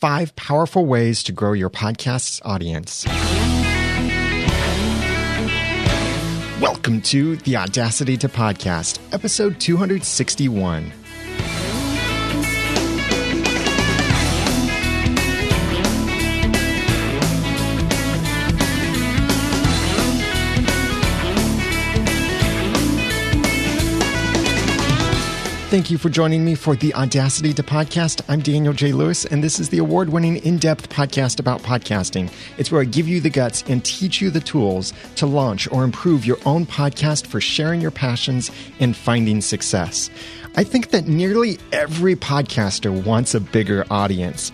Five powerful ways to grow your podcast's audience. Welcome to the Audacity to Podcast, episode 261. Thank you for joining me for the Audacity to Podcast. I'm Daniel J. Lewis, and this is the award winning in depth podcast about podcasting. It's where I give you the guts and teach you the tools to launch or improve your own podcast for sharing your passions and finding success. I think that nearly every podcaster wants a bigger audience.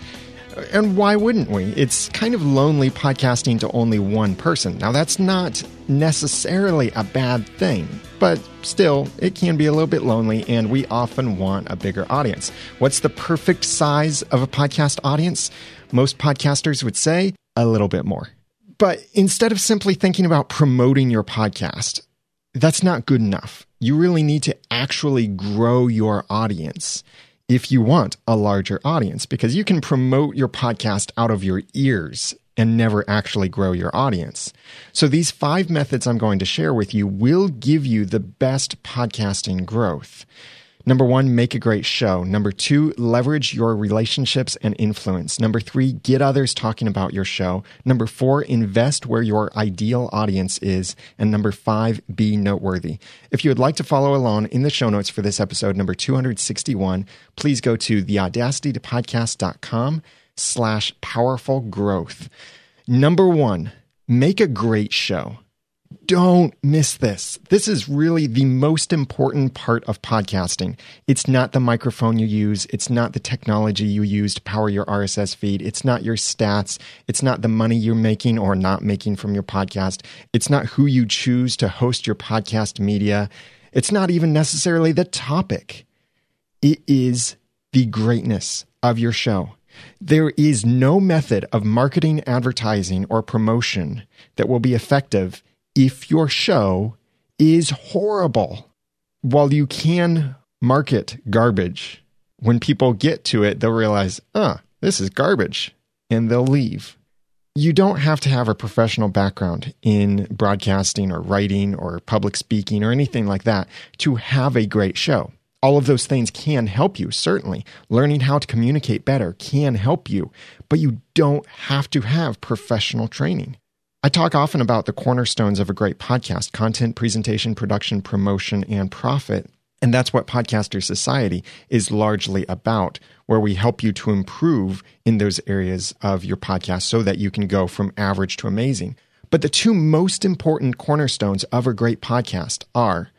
And why wouldn't we? It's kind of lonely podcasting to only one person. Now, that's not necessarily a bad thing, but still, it can be a little bit lonely, and we often want a bigger audience. What's the perfect size of a podcast audience? Most podcasters would say a little bit more. But instead of simply thinking about promoting your podcast, that's not good enough. You really need to actually grow your audience if you want a larger audience because you can promote your podcast out of your ears and never actually grow your audience. So, these five methods I'm going to share with you will give you the best podcasting growth. Number one, make a great show. Number two, leverage your relationships and influence. Number three, get others talking about your show. Number four, invest where your ideal audience is. And number five, be noteworthy. If you would like to follow along in the show notes for this episode, number 261, please go to theaudacitytopodcast.com slash powerful growth. Number one, make a great show. Don't miss this. This is really the most important part of podcasting. It's not the microphone you use. It's not the technology you use to power your RSS feed. It's not your stats. It's not the money you're making or not making from your podcast. It's not who you choose to host your podcast media. It's not even necessarily the topic. It is the greatness of your show. There is no method of marketing, advertising, or promotion that will be effective if your show is horrible. While you can market garbage, when people get to it, they'll realize, ah, this is garbage, and they'll leave. You don't have to have a professional background in broadcasting or writing or public speaking or anything like that to have a great show. All of those things can help you, certainly. Learning how to communicate better can help you, but you don't have to have professional training. I talk often about the cornerstones of a great podcast content, presentation, production, promotion, and profit. And that's what Podcaster Society is largely about, where we help you to improve in those areas of your podcast so that you can go from average to amazing. But the two most important cornerstones of a great podcast are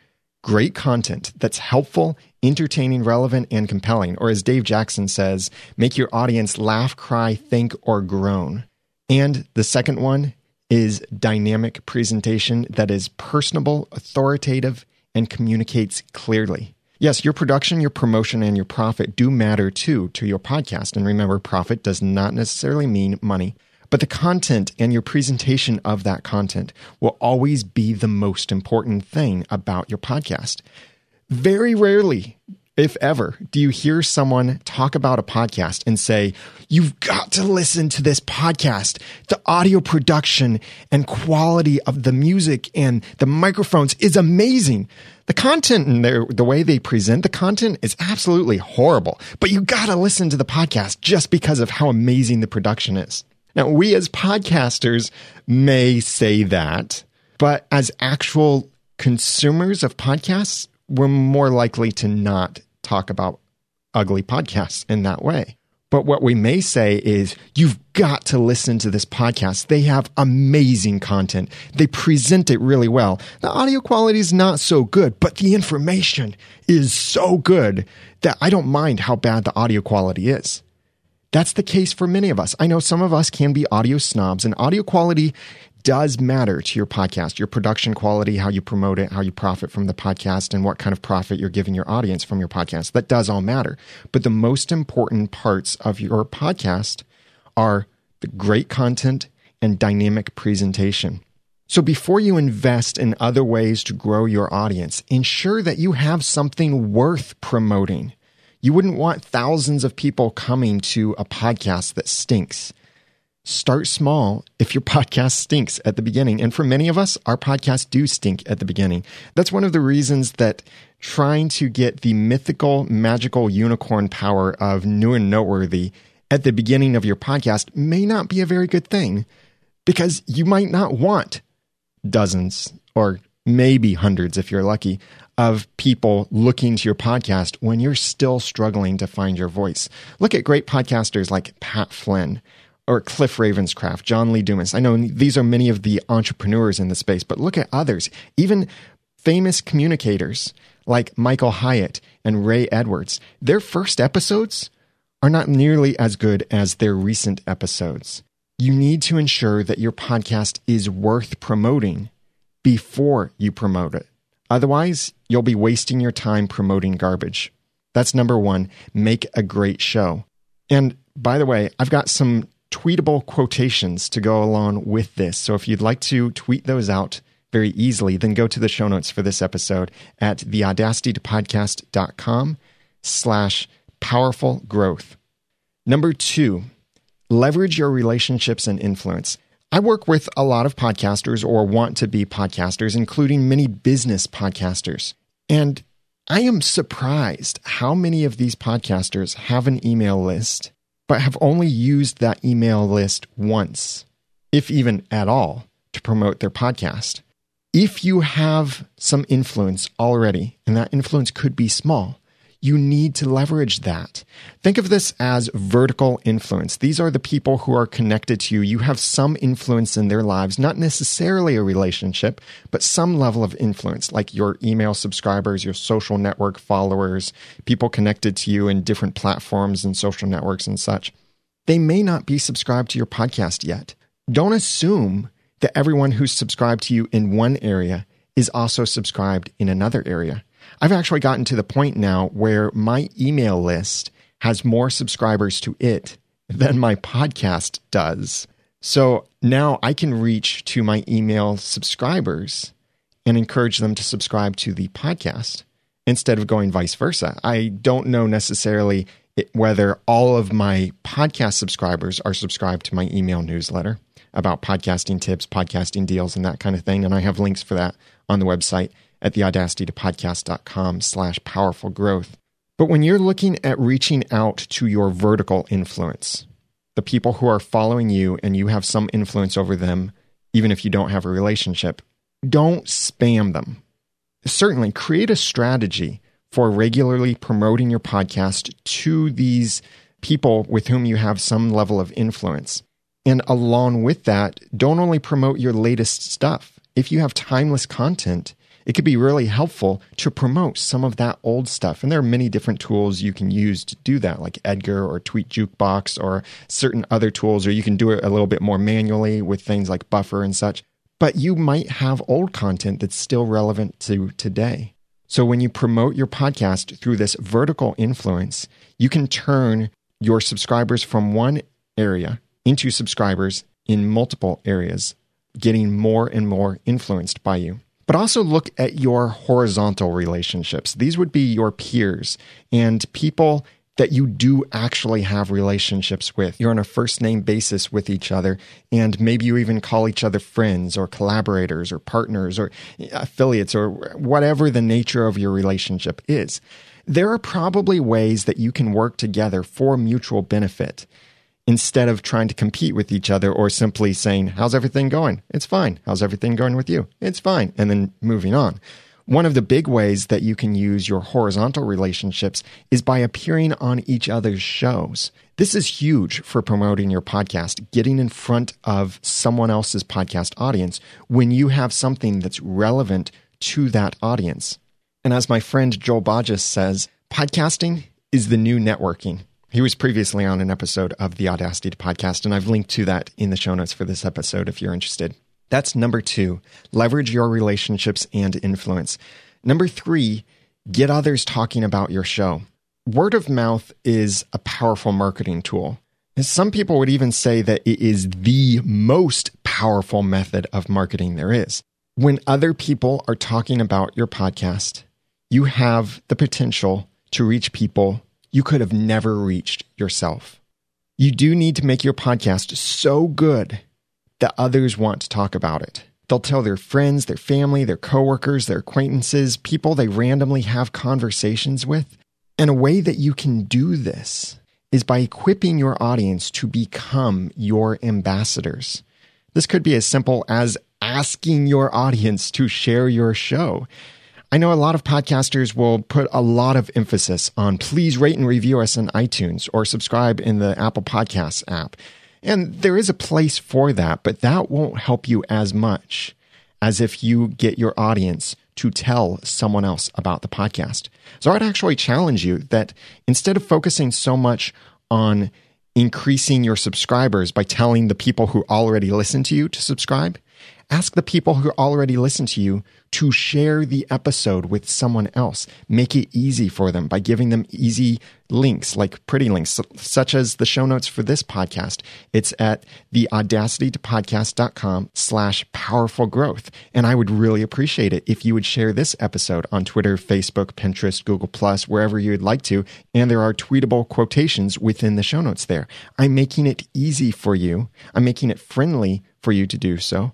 great content that's helpful, entertaining, relevant, and compelling. Or as Dave Jackson says, make your audience laugh, cry, think, or groan. And the second one is dynamic presentation that is personable, authoritative, and communicates clearly. Yes, your production, your promotion, and your profit do matter too to your podcast. And remember, profit does not necessarily mean money, but the content and your presentation of that content will always be the most important thing about your podcast. Very rarely if ever, do you hear someone talk about a podcast and say, You've got to listen to this podcast? The audio production and quality of the music and the microphones is amazing. The content and the way they present the content is absolutely horrible, but you got to listen to the podcast just because of how amazing the production is. Now, we as podcasters may say that, but as actual consumers of podcasts, we're more likely to not talk about ugly podcasts in that way. But what we may say is, you've got to listen to this podcast. They have amazing content. They present it really well. The audio quality is not so good, but the information is so good that I don't mind how bad the audio quality is. That's the case for many of us. I know some of us can be audio snobs, and audio quality does matter to your podcast, your production quality, how you promote it, how you profit from the podcast, and what kind of profit you're giving your audience from your podcast. That does all matter. But the most important parts of your podcast are the great content and dynamic presentation. So before you invest in other ways to grow your audience, ensure that you have something worth promoting. You wouldn't want thousands of people coming to a podcast that stinks. Start small if your podcast stinks at the beginning. And for many of us, our podcasts do stink at the beginning. That's one of the reasons that trying to get the mythical, magical unicorn power of new and noteworthy at the beginning of your podcast may not be a very good thing because you might not want dozens or maybe hundreds if you're lucky of people looking to your podcast when you're still struggling to find your voice. Look at great podcasters like Pat Flynn or Cliff Ravenscraft, John Lee Dumas. I know these are many of the entrepreneurs in the space, but look at others, even famous communicators like Michael Hyatt and Ray Edwards. Their first episodes are not nearly as good as their recent episodes. You need to ensure that your podcast is worth promoting before you promote it. Otherwise, you'll be wasting your time promoting garbage. That's number one. Make a great show. And by the way, I've got some tweetable quotations to go along with this. So if you'd like to tweet those out very easily, then go to the show notes for this episode at theaudacitytopodcast.com slash powerful growth. Number two, leverage your relationships and influence. I work with a lot of podcasters or want to be podcasters, including many business podcasters. And I am surprised how many of these podcasters have an email list, but have only used that email list once, if even at all, to promote their podcast. If you have some influence already, and that influence could be small, you need to leverage that. Think of this as vertical influence. These are the people who are connected to you. You have some influence in their lives, not necessarily a relationship, but some level of influence, like your email subscribers, your social network followers, people connected to you in different platforms and social networks and such. They may not be subscribed to your podcast yet. Don't assume that everyone who's subscribed to you in one area is also subscribed in another area. I've actually gotten to the point now where my email list has more subscribers to it than my podcast does. So now I can reach to my email subscribers and encourage them to subscribe to the podcast instead of going vice versa. I don't know necessarily whether all of my podcast subscribers are subscribed to my email newsletter about podcasting tips, podcasting deals, and that kind of thing. And I have links for that on the website at theaudacitytopodcast.com slash powerful growth. But when you're looking at reaching out to your vertical influence, the people who are following you and you have some influence over them, even if you don't have a relationship, don't spam them. Certainly create a strategy for regularly promoting your podcast to these people with whom you have some level of influence. And along with that, don't only promote your latest stuff. If you have timeless content, it could be really helpful to promote some of that old stuff. And there are many different tools you can use to do that, like Edgar or Tweet Jukebox or certain other tools, or you can do it a little bit more manually with things like Buffer and such. But you might have old content that's still relevant to today. So when you promote your podcast through this vertical influence, you can turn your subscribers from one area into subscribers in multiple areas, getting more and more influenced by you. But also look at your horizontal relationships. These would be your peers and people that you do actually have relationships with. You're on a first name basis with each other, and maybe you even call each other friends or collaborators or partners or affiliates or whatever the nature of your relationship is. There are probably ways that you can work together for mutual benefit instead of trying to compete with each other or simply saying, How's everything going? It's fine. How's everything going with you? It's fine. And then moving on. One of the big ways that you can use your horizontal relationships is by appearing on each other's shows. This is huge for promoting your podcast, getting in front of someone else's podcast audience when you have something that's relevant to that audience. And as my friend Joel Boggess says, podcasting is the new networking. He was previously on an episode of the Audacity to podcast, and I've linked to that in the show notes for this episode if you're interested. That's number two, leverage your relationships and influence. Number three, get others talking about your show. Word of mouth is a powerful marketing tool. And some people would even say that it is the most powerful method of marketing there is. When other people are talking about your podcast, you have the potential to reach people you could have never reached yourself. You do need to make your podcast so good that others want to talk about it. They'll tell their friends, their family, their coworkers, their acquaintances, people they randomly have conversations with. And a way that you can do this is by equipping your audience to become your ambassadors. This could be as simple as asking your audience to share your show. I know a lot of podcasters will put a lot of emphasis on please rate and review us on iTunes or subscribe in the Apple Podcasts app. And there is a place for that, but that won't help you as much as if you get your audience to tell someone else about the podcast. So I'd actually challenge you that instead of focusing so much on increasing your subscribers by telling the people who already listen to you to subscribe, Ask the people who already listen to you to share the episode with someone else. Make it easy for them by giving them easy links, like pretty links, such as the show notes for this podcast. It's at theaudacitytopodcast.com slash powerful growth. And I would really appreciate it if you would share this episode on Twitter, Facebook, Pinterest, Google Plus, wherever you would like to. And there are tweetable quotations within the show notes there. I'm making it easy for you. I'm making it friendly for you to do so.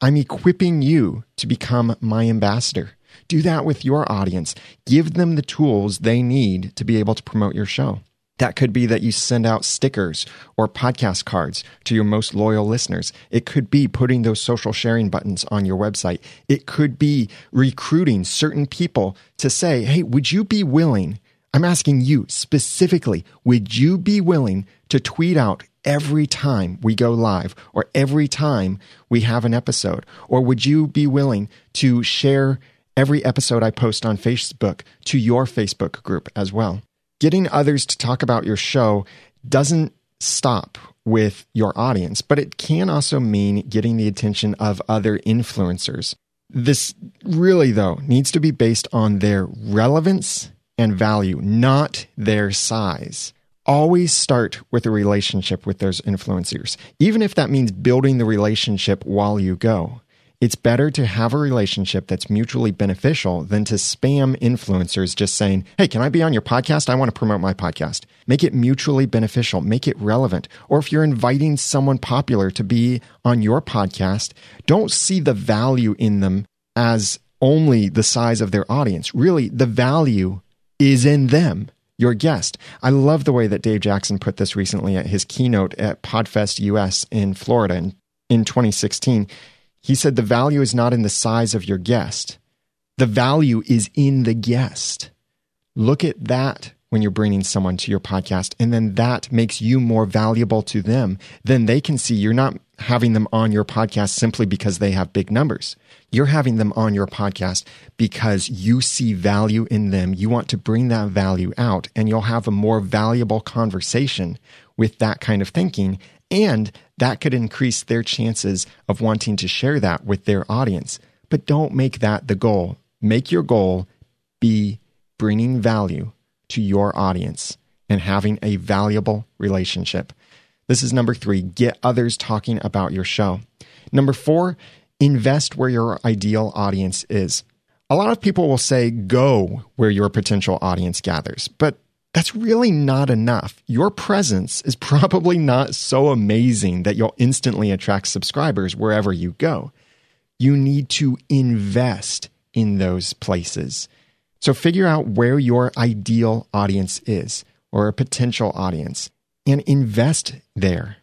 I'm equipping you to become my ambassador. Do that with your audience. Give them the tools they need to be able to promote your show. That could be that you send out stickers or podcast cards to your most loyal listeners. It could be putting those social sharing buttons on your website. It could be recruiting certain people to say, hey, would you be willing? I'm asking you specifically, would you be willing to tweet out every time we go live or every time we have an episode? Or would you be willing to share every episode I post on Facebook to your Facebook group as well? Getting others to talk about your show doesn't stop with your audience, but it can also mean getting the attention of other influencers. This really, though, needs to be based on their relevance and value, not their size always start with a relationship with those influencers, even if that means building the relationship while you go. It's better to have a relationship that's mutually beneficial than to spam influencers just saying, Hey, can I be on your podcast? I want to promote my podcast. Make it mutually beneficial, make it relevant. Or if you're inviting someone popular to be on your podcast, don't see the value in them as only the size of their audience. Really, the value is in them your guest. I love the way that Dave Jackson put this recently at his keynote at Podfest US in Florida in, in 2016. He said, The value is not in the size of your guest, the value is in the guest. Look at that when you're bringing someone to your podcast, and then that makes you more valuable to them. Then they can see you're not having them on your podcast simply because they have big numbers. You're having them on your podcast because you see value in them. You want to bring that value out, and you'll have a more valuable conversation with that kind of thinking. And that could increase their chances of wanting to share that with their audience. But don't make that the goal. Make your goal be bringing value to your audience and having a valuable relationship. This is number three get others talking about your show. Number four, invest where your ideal audience is. A lot of people will say go where your potential audience gathers, but that's really not enough. Your presence is probably not so amazing that you'll instantly attract subscribers wherever you go. You need to invest in those places. So figure out where your ideal audience is or a potential audience and invest there.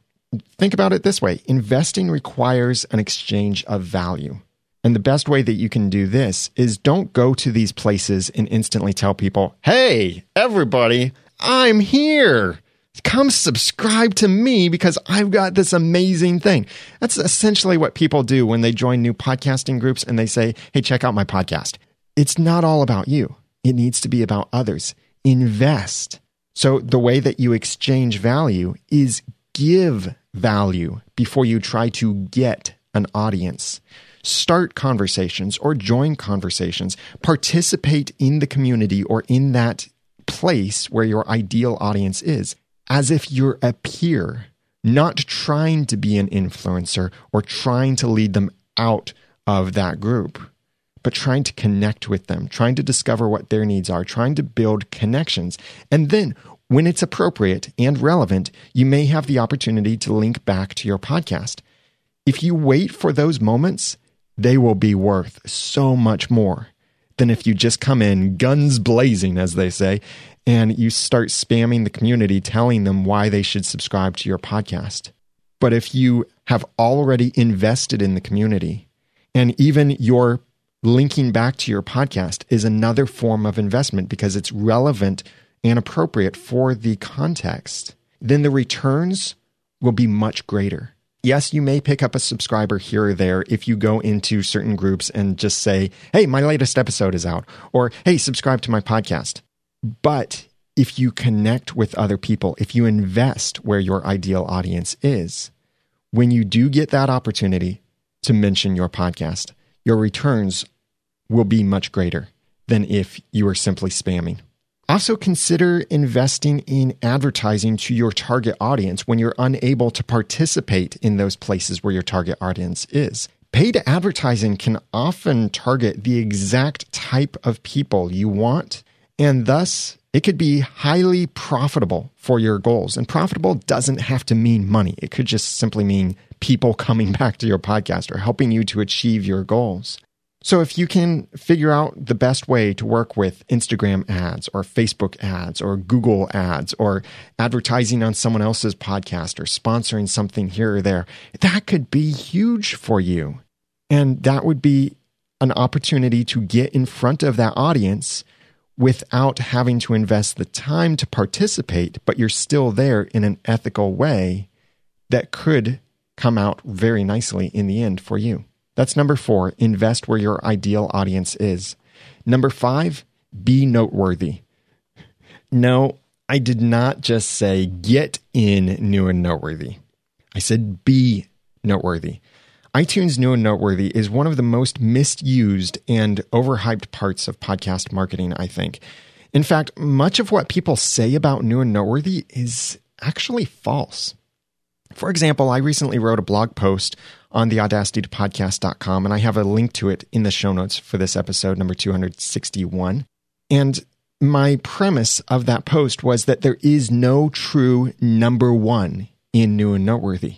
Think about it this way investing requires an exchange of value. And the best way that you can do this is don't go to these places and instantly tell people, hey, everybody, I'm here. Come subscribe to me because I've got this amazing thing. That's essentially what people do when they join new podcasting groups and they say, hey, check out my podcast. It's not all about you, it needs to be about others. Invest. So the way that you exchange value is give value before you try to get an audience. Start conversations or join conversations. Participate in the community or in that place where your ideal audience is as if you're a peer, not trying to be an influencer or trying to lead them out of that group, but trying to connect with them, trying to discover what their needs are, trying to build connections. And then when it's appropriate and relevant, you may have the opportunity to link back to your podcast. If you wait for those moments, they will be worth so much more than if you just come in guns blazing, as they say, and you start spamming the community telling them why they should subscribe to your podcast. But if you have already invested in the community and even your linking back to your podcast is another form of investment because it's relevant and appropriate for the context, then the returns will be much greater. Yes, you may pick up a subscriber here or there if you go into certain groups and just say, hey, my latest episode is out, or hey, subscribe to my podcast. But if you connect with other people, if you invest where your ideal audience is, when you do get that opportunity to mention your podcast, your returns will be much greater than if you are simply spamming. Also, consider investing in advertising to your target audience when you're unable to participate in those places where your target audience is. Paid advertising can often target the exact type of people you want, and thus it could be highly profitable for your goals. And profitable doesn't have to mean money, it could just simply mean people coming back to your podcast or helping you to achieve your goals. So if you can figure out the best way to work with Instagram ads or Facebook ads or Google ads or advertising on someone else's podcast or sponsoring something here or there, that could be huge for you. And that would be an opportunity to get in front of that audience without having to invest the time to participate, but you're still there in an ethical way that could come out very nicely in the end for you. That's number four, invest where your ideal audience is. Number five, be noteworthy. No, I did not just say get in new and noteworthy. I said be noteworthy. iTunes New and Noteworthy is one of the most misused and overhyped parts of podcast marketing, I think. In fact, much of what people say about New and Noteworthy is actually false. For example, I recently wrote a blog post on the audacitytopodcast.com, and I have a link to it in the show notes for this episode, number 261. And my premise of that post was that there is no true number one in New and Noteworthy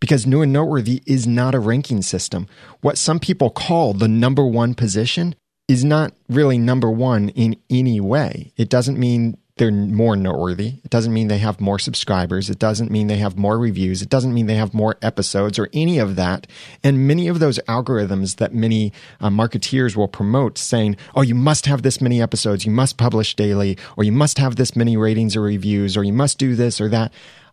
because New and Noteworthy is not a ranking system. What some people call the number one position is not really number one in any way. It doesn't mean they're more noteworthy. It doesn't mean they have more subscribers. It doesn't mean they have more reviews. It doesn't mean they have more episodes or any of that. And many of those algorithms that many uh, marketeers will promote saying, oh, you must have this many episodes, you must publish daily, or you must have this many ratings or reviews, or you must do this or that.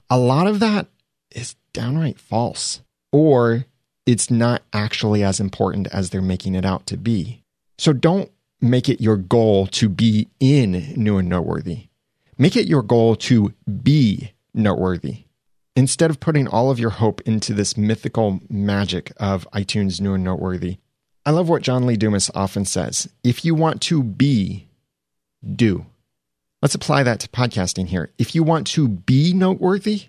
A lot of that is downright false, or it's not actually as important as they're making it out to be. So don't make it your goal to be in new and noteworthy Make it your goal to be noteworthy. Instead of putting all of your hope into this mythical magic of iTunes New and Noteworthy, I love what John Lee Dumas often says if you want to be, do. Let's apply that to podcasting here. If you want to be noteworthy,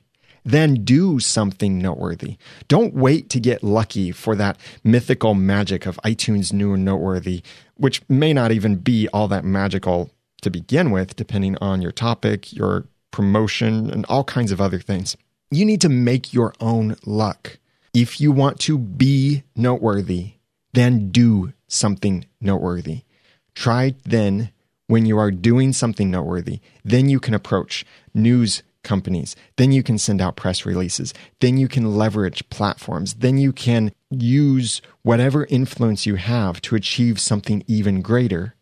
then do something noteworthy. Don't wait to get lucky for that mythical magic of iTunes New and Noteworthy, which may not even be all that magical to begin with, depending on your topic, your promotion, and all kinds of other things. You need to make your own luck. If you want to be noteworthy, then do something noteworthy. Try then when you are doing something noteworthy, then you can approach news companies. Then you can send out press releases. Then you can leverage platforms. Then you can use whatever influence you have to achieve something even greater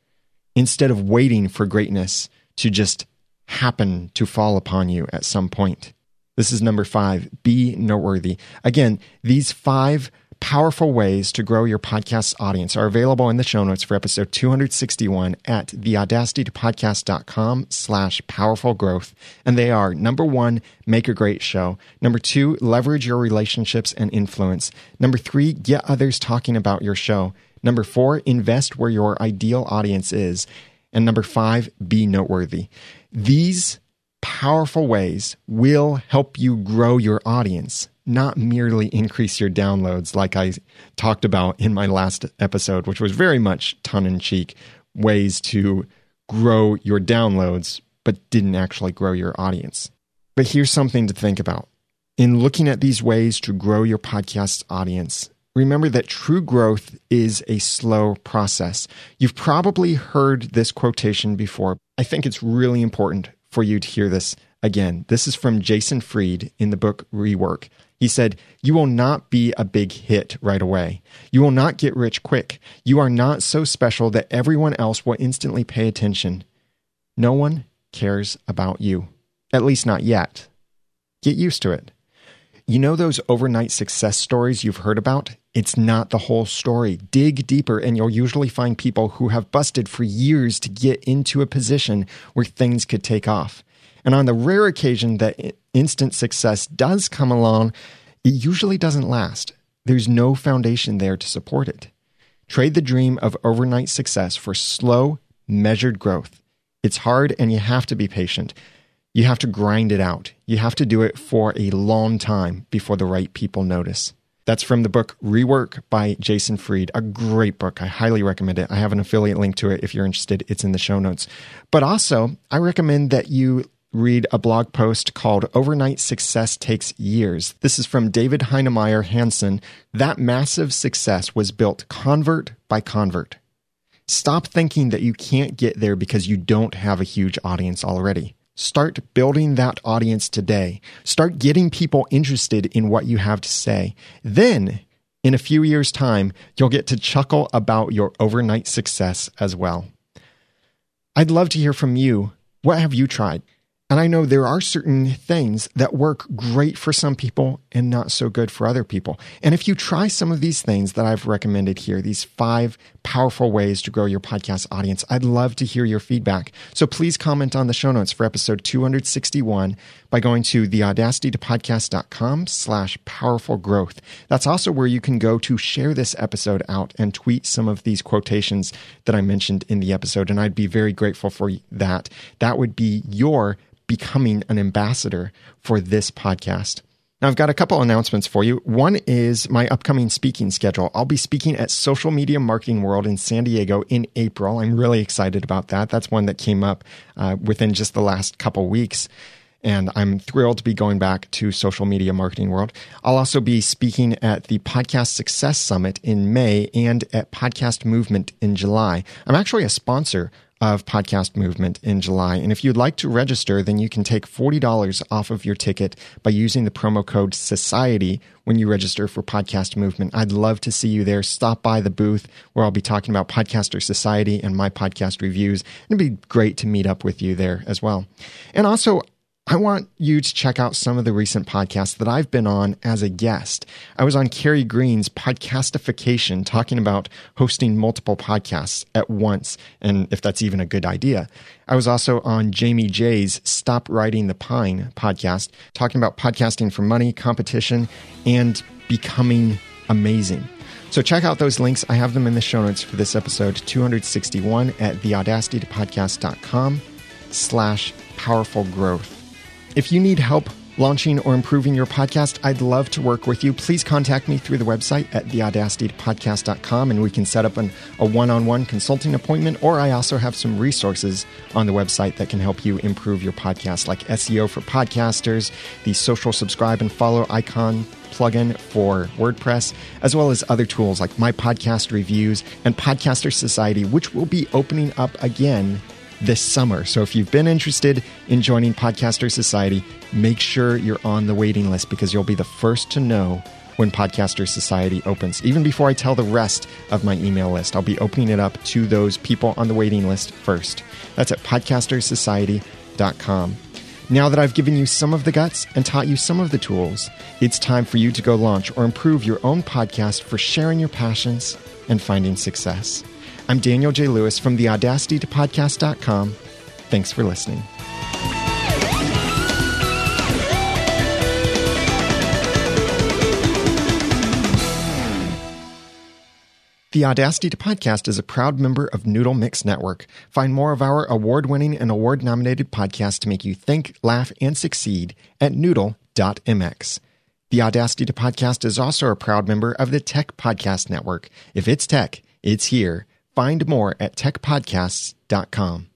instead of waiting for greatness to just happen to fall upon you at some point. This is number five be noteworthy. Again, these five powerful ways to grow your podcast's audience are available in the show notes for episode 261 at theaudacitytopodcast.com slash powerful growth. And they are number one, make a great show. Number two, leverage your relationships and influence. Number three, get others talking about your show. Number four, invest where your ideal audience is. And number five, be noteworthy. These powerful ways will help you grow your audience, not merely increase your downloads, like I talked about in my last episode, which was very much tongue in cheek ways to grow your downloads, but didn't actually grow your audience. But here's something to think about. In looking at these ways to grow your podcast's audience, remember that true growth is a slow process. You've probably heard this quotation before. I think it's really important for you to hear this again. This is from Jason Fried in the book Rework. He said, You will not be a big hit right away. You will not get rich quick. You are not so special that everyone else will instantly pay attention. No one cares about you, at least not yet. Get used to it. You know those overnight success stories you've heard about? It's not the whole story. Dig deeper, and you'll usually find people who have busted for years to get into a position where things could take off. And on the rare occasion that instant success does come along, it usually doesn't last. There's no foundation there to support it. Trade the dream of overnight success for slow, measured growth. It's hard and you have to be patient. You have to grind it out. You have to do it for a long time before the right people notice. That's from the book Rework by Jason Fried, a great book. I highly recommend it. I have an affiliate link to it if you're interested. It's in the show notes. But also, I recommend that you read a blog post called Overnight Success Takes Years. This is from David Heinemeier Hansson. That massive success was built convert by convert. Stop thinking that you can't get there because you don't have a huge audience already. Start building that audience today. Start getting people interested in what you have to say. Then, in a few years' time, you'll get to chuckle about your overnight success as well. I'd love to hear from you. What have you tried? And I know there are certain things that work great for some people and not so good for other people. And if you try some of these things that I've recommended here, these five powerful ways to grow your podcast audience, I'd love to hear your feedback. So please comment on the show notes for episode 261 by going to theaudacitytopodcast.com slash powerful growth. That's also where you can go to share this episode out and tweet some of these quotations that I mentioned in the episode. And I'd be very grateful for that. That would be your becoming an ambassador for this podcast. Now, I've got a couple announcements for you. One is my upcoming speaking schedule. I'll be speaking at Social Media Marketing World in San Diego in April. I'm really excited about that. That's one that came up uh, within just the last couple weeks. And I'm thrilled to be going back to Social Media Marketing World. I'll also be speaking at the Podcast Success Summit in May and at Podcast Movement in July. I'm actually a sponsor of Podcast Movement in July. And if you'd like to register, then you can take $40 off of your ticket by using the promo code SOCIETY when you register for Podcast Movement. I'd love to see you there. Stop by the booth where I'll be talking about Podcaster Society and my podcast reviews. It'd be great to meet up with you there as well. And also, I want you to check out some of the recent podcasts that I've been on as a guest. I was on Carrie Green's podcastification, talking about hosting multiple podcasts at once, and if that's even a good idea. I was also on Jaime Jay's Stop Riding the Pine podcast, talking about podcasting for money, competition, and becoming amazing. So check out those links. I have them in the show notes for this episode 261 at theaudacitytopodcast.com slash powerful growth. If you need help launching or improving your podcast, I'd love to work with you. Please contact me through the website at theaudacitypodcast.com and we can set up an, a one on one consulting appointment. Or I also have some resources on the website that can help you improve your podcast, like SEO for podcasters, the social subscribe and follow icon plugin for WordPress, as well as other tools like My Podcast Reviews and Podcaster Society, which will be opening up again this summer. So if you've been interested in joining Podcaster Society, make sure you're on the waiting list because you'll be the first to know when Podcaster Society opens. Even before I tell the rest of my email list, I'll be opening it up to those people on the waiting list first. That's at podcastersociety.com. Now that I've given you some of the guts and taught you some of the tools, it's time for you to go launch or improve your own podcast for sharing your passions and finding success. I'm Daniel J. Lewis from the Audacity to Podcast.com. Thanks for listening. The Audacity to Podcast is a proud member of Noodle Mix Network. Find more of our award winning and award nominated podcasts to make you think, laugh, and succeed at noodle.mx. The Audacity to Podcast is also a proud member of the Tech Podcast Network. If it's tech, it's here. Find more at techpodcasts.com.